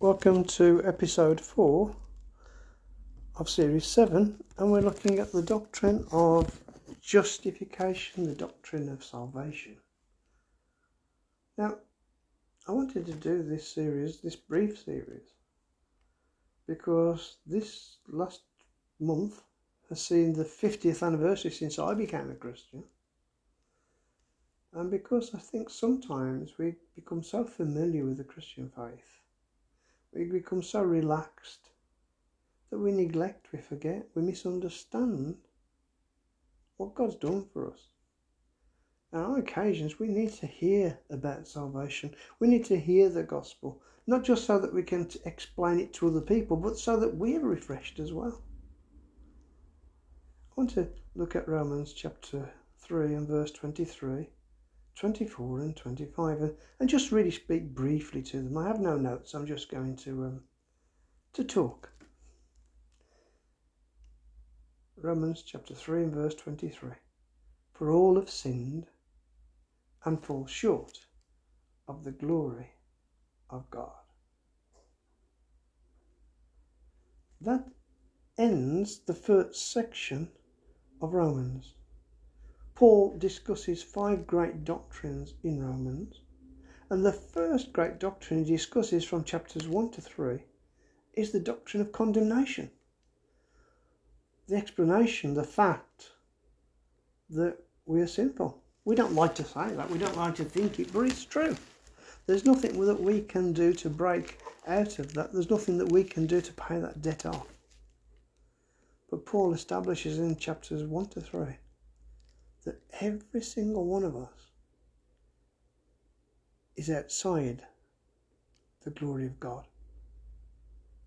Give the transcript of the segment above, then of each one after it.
Welcome to episode 4 of series 7, and we're looking at the doctrine of justification, the doctrine of salvation. Now, I wanted to do this series, this brief series, because this last month has seen the 50th anniversary since I became a Christian. And because I think sometimes we become so familiar with the Christian faith, we become so relaxed that we neglect, we forget, we misunderstand what God's done for us. And on occasions, we need to hear about salvation. We need to hear the gospel, not just so that we can explain it to other people, but so that we are refreshed as well. I want to look at Romans chapter 3 and verse 23 24 and 25 and, and just really speak briefly to them. I have no notes, I'm just going to, um, to talk. Romans chapter 3 and verse 23. For all have sinned and fall short of the glory of God. That ends the first section of Romans. Paul discusses five great doctrines in Romans, and the first great doctrine he discusses from chapters 1 to 3 is the doctrine of condemnation. The explanation, the fact that we are sinful. We don't like to say that, we don't like to think it, but it's true. There's nothing that we can do to break out of that, there's nothing that we can do to pay that debt off. But Paul establishes in chapters 1 to 3 that every single one of us is outside the glory of God.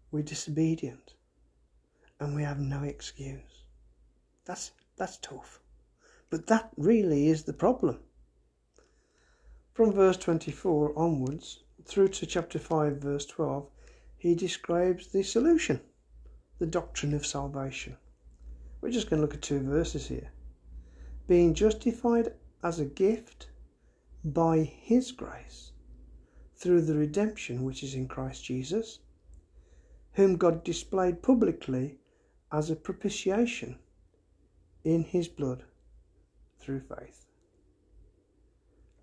We're disobedient and we have no excuse. That's that's tough. But that really is the problem. From verse 24 onwards through to chapter 5 verse 12 he describes the solution, the doctrine of salvation. We're just going to look at two verses here being justified as a gift by His grace through the redemption which is in Christ Jesus, whom God displayed publicly as a propitiation in His blood through faith.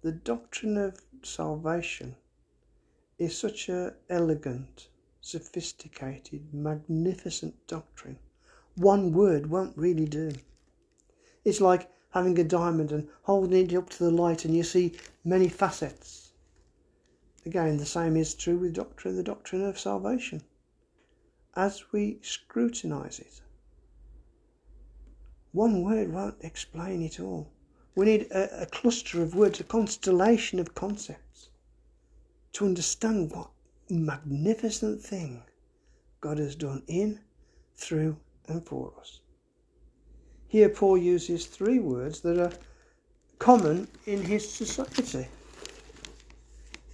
The doctrine of salvation is such an elegant, sophisticated, magnificent doctrine. One word won't really do. It's like having a diamond and holding it up to the light and you see many facets. Again, the same is true with doctrine, the doctrine of salvation. As we scrutinize it, one word won't explain it all. We need a, a cluster of words, a constellation of concepts to understand what magnificent thing God has done in, through, and for us. Here, Paul uses three words that are common in his society.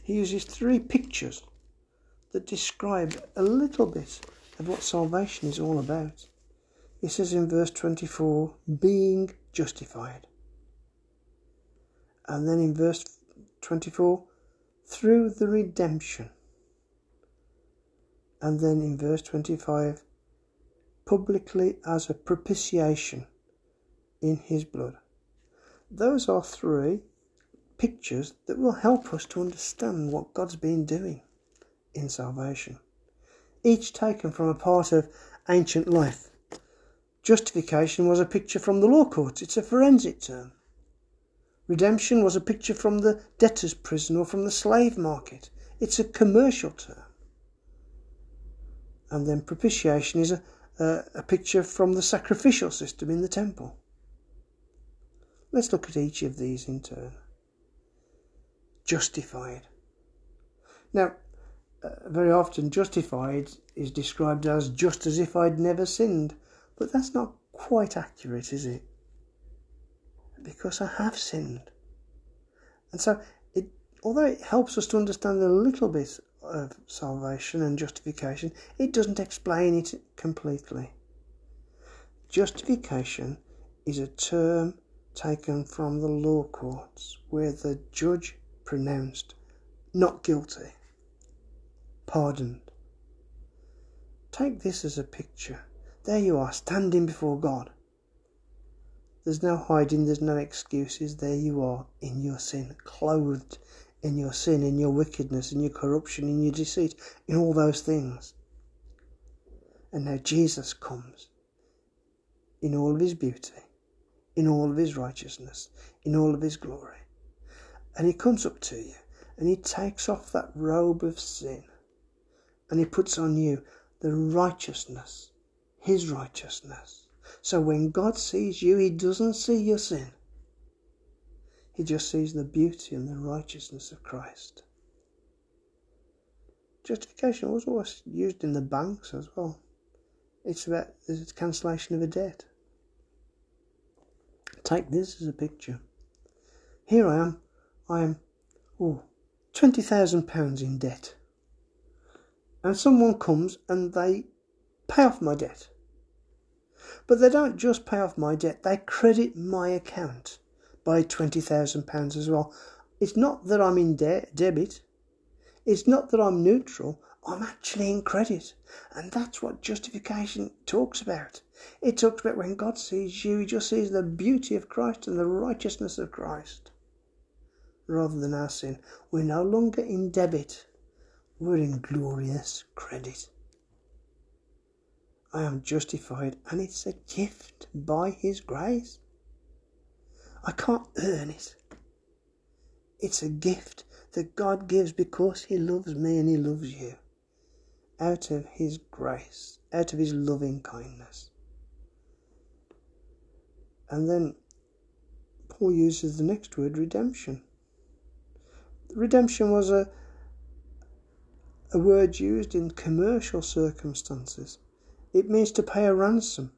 He uses three pictures that describe a little bit of what salvation is all about. He says in verse 24, being justified. And then in verse 24, through the redemption. And then in verse 25, publicly as a propitiation in his blood. Those are three pictures that will help us to understand what God's been doing in salvation, each taken from a part of ancient life. Justification was a picture from the law courts, it's a forensic term. Redemption was a picture from the debtor's prison or from the slave market, it's a commercial term. And then propitiation is a, a, a picture from the sacrificial system in the temple. Let's look at each of these in turn. Justified. Now, uh, very often justified is described as just as if I'd never sinned, but that's not quite accurate, is it? Because I have sinned. And so, it, although it helps us to understand a little bit of salvation and justification, it doesn't explain it completely. Justification is a term taken from the law courts where the judge pronounced not guilty, pardoned, Take this as a picture. There you are, standing before God. There's no hiding, there's no excuses. There you are in your sin, clothed in your sin, in your wickedness, in your corruption, in your deceit, in all those things. And now Jesus comes in all of his beauty, in all of his righteousness, in all of his glory. And he comes up to you and he takes off that robe of sin and he puts on you the righteousness, his righteousness. So when God sees you, he doesn't see your sin. He just sees the beauty and the righteousness of Christ. Justification was always used in the banks as well. It's about the cancellation of a debt. Take this as a picture. Here I am. I am, oh, twenty thousand pounds in debt. And someone comes and they pay off my debt. But they don't just pay off my debt, they credit my account by £20,000 as well. It's not that I'm in debt debit, it's not that I'm neutral, I'm actually in credit. And that's what justification talks about. It talks about when God sees you, he just sees the beauty of Christ and the righteousness of Christ rather than our sin. We're no longer in debit, we're in glorious credit. I am justified, and it's a gift by His grace. I can't earn it. It's a gift that God gives because He loves me and He loves you. Out of His grace, out of His loving kindness. And then Paul uses the next word, redemption. Redemption was a, a word used in commercial circumstances. It means to pay a ransom.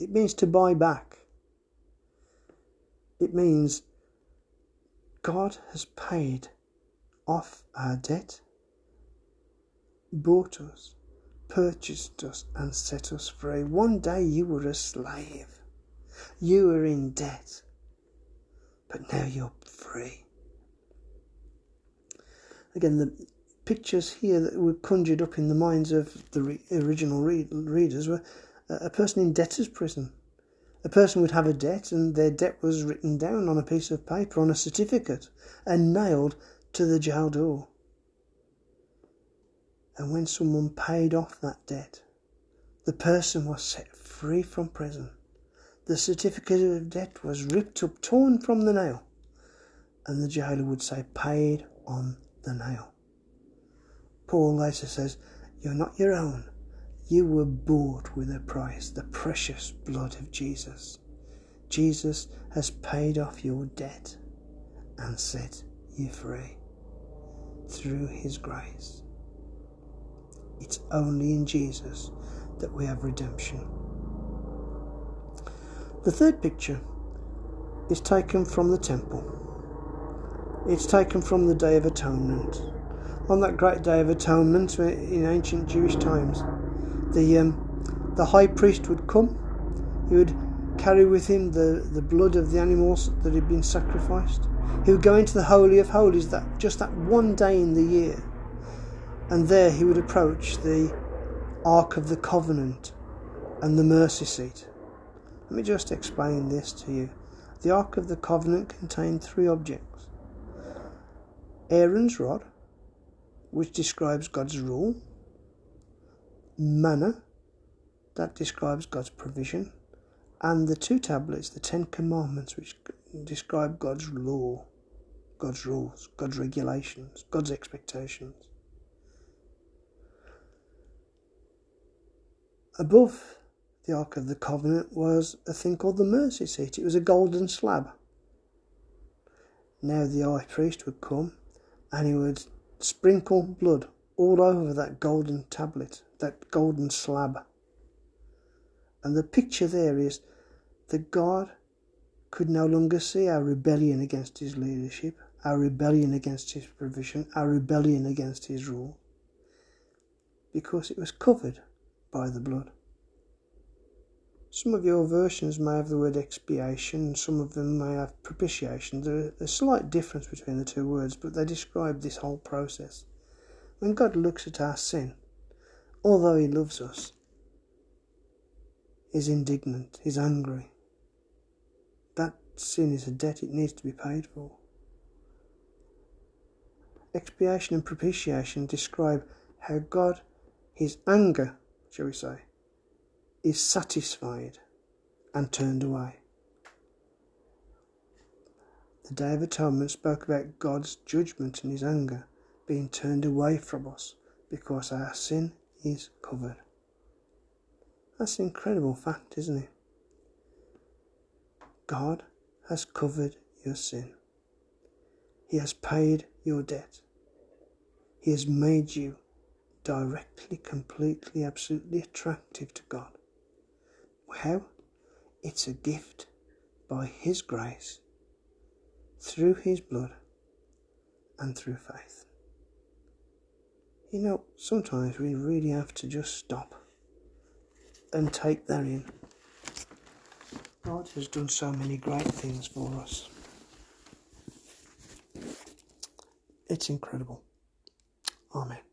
It means to buy back. It means God has paid off our debt, bought us, purchased us, and set us free. One day you were a slave, you were in debt, but now you're free. Again, the pictures here that were conjured up in the minds of the re- original read- readers were uh, a person in debtor's prison a person would have a debt, and their debt was written down on a piece of paper, on a certificate, and nailed to the jail door. And when someone paid off that debt, the person was set free from prison. The certificate of debt was ripped up, torn from the nail, and the jailer would say, paid on the nail. Paul later says, You're not your own. You were bought with a price, the precious blood of Jesus. Jesus has paid off your debt and set you free through his grace. It's only in Jesus that we have redemption. The third picture is taken from the temple. It's taken from the Day of Atonement. On that great Day of Atonement in ancient Jewish times, the um, the high priest would come. He would carry with him the, the blood of the animals that had been sacrificed. He would go into the holy of holies that just that one day in the year, and there he would approach the ark of the covenant and the mercy seat. Let me just explain this to you. The ark of the covenant contained three objects: Aaron's rod, which describes God's rule manna, that describes God's provision, and the two tablets, the Ten Commandments, which describe God's law, God's rules, God's regulations, God's expectations. Above the Ark of the Covenant was a thing called the mercy seat. It was a golden slab. Now the high priest would come and he would sprinkle blood all over that golden tablet that golden slab. And the picture there is that God could no longer see our rebellion against his leadership, our rebellion against his provision, our rebellion against his rule, because it was covered by the blood. Some of your versions may have the word expiation, some of them may have propitiation. There's a slight difference between the two words, but they describe this whole process. When God looks at our sin, although He loves us, is indignant, is angry. That sin is a debt it needs to be paid for. Expiation and propitiation describe how God, His anger, shall we say, is satisfied and turned away. The Day of Atonement spoke about God's judgment and His anger being turned away from us because our sin is covered. That's an incredible fact, isn't it? God has covered your sin. He has paid your debt. He has made you directly, completely, absolutely attractive to God. How? It's a gift by His grace, through His blood, and through faith. You know, sometimes we really have to just stop and take that in. God has done so many great things for us. It's incredible. Amen.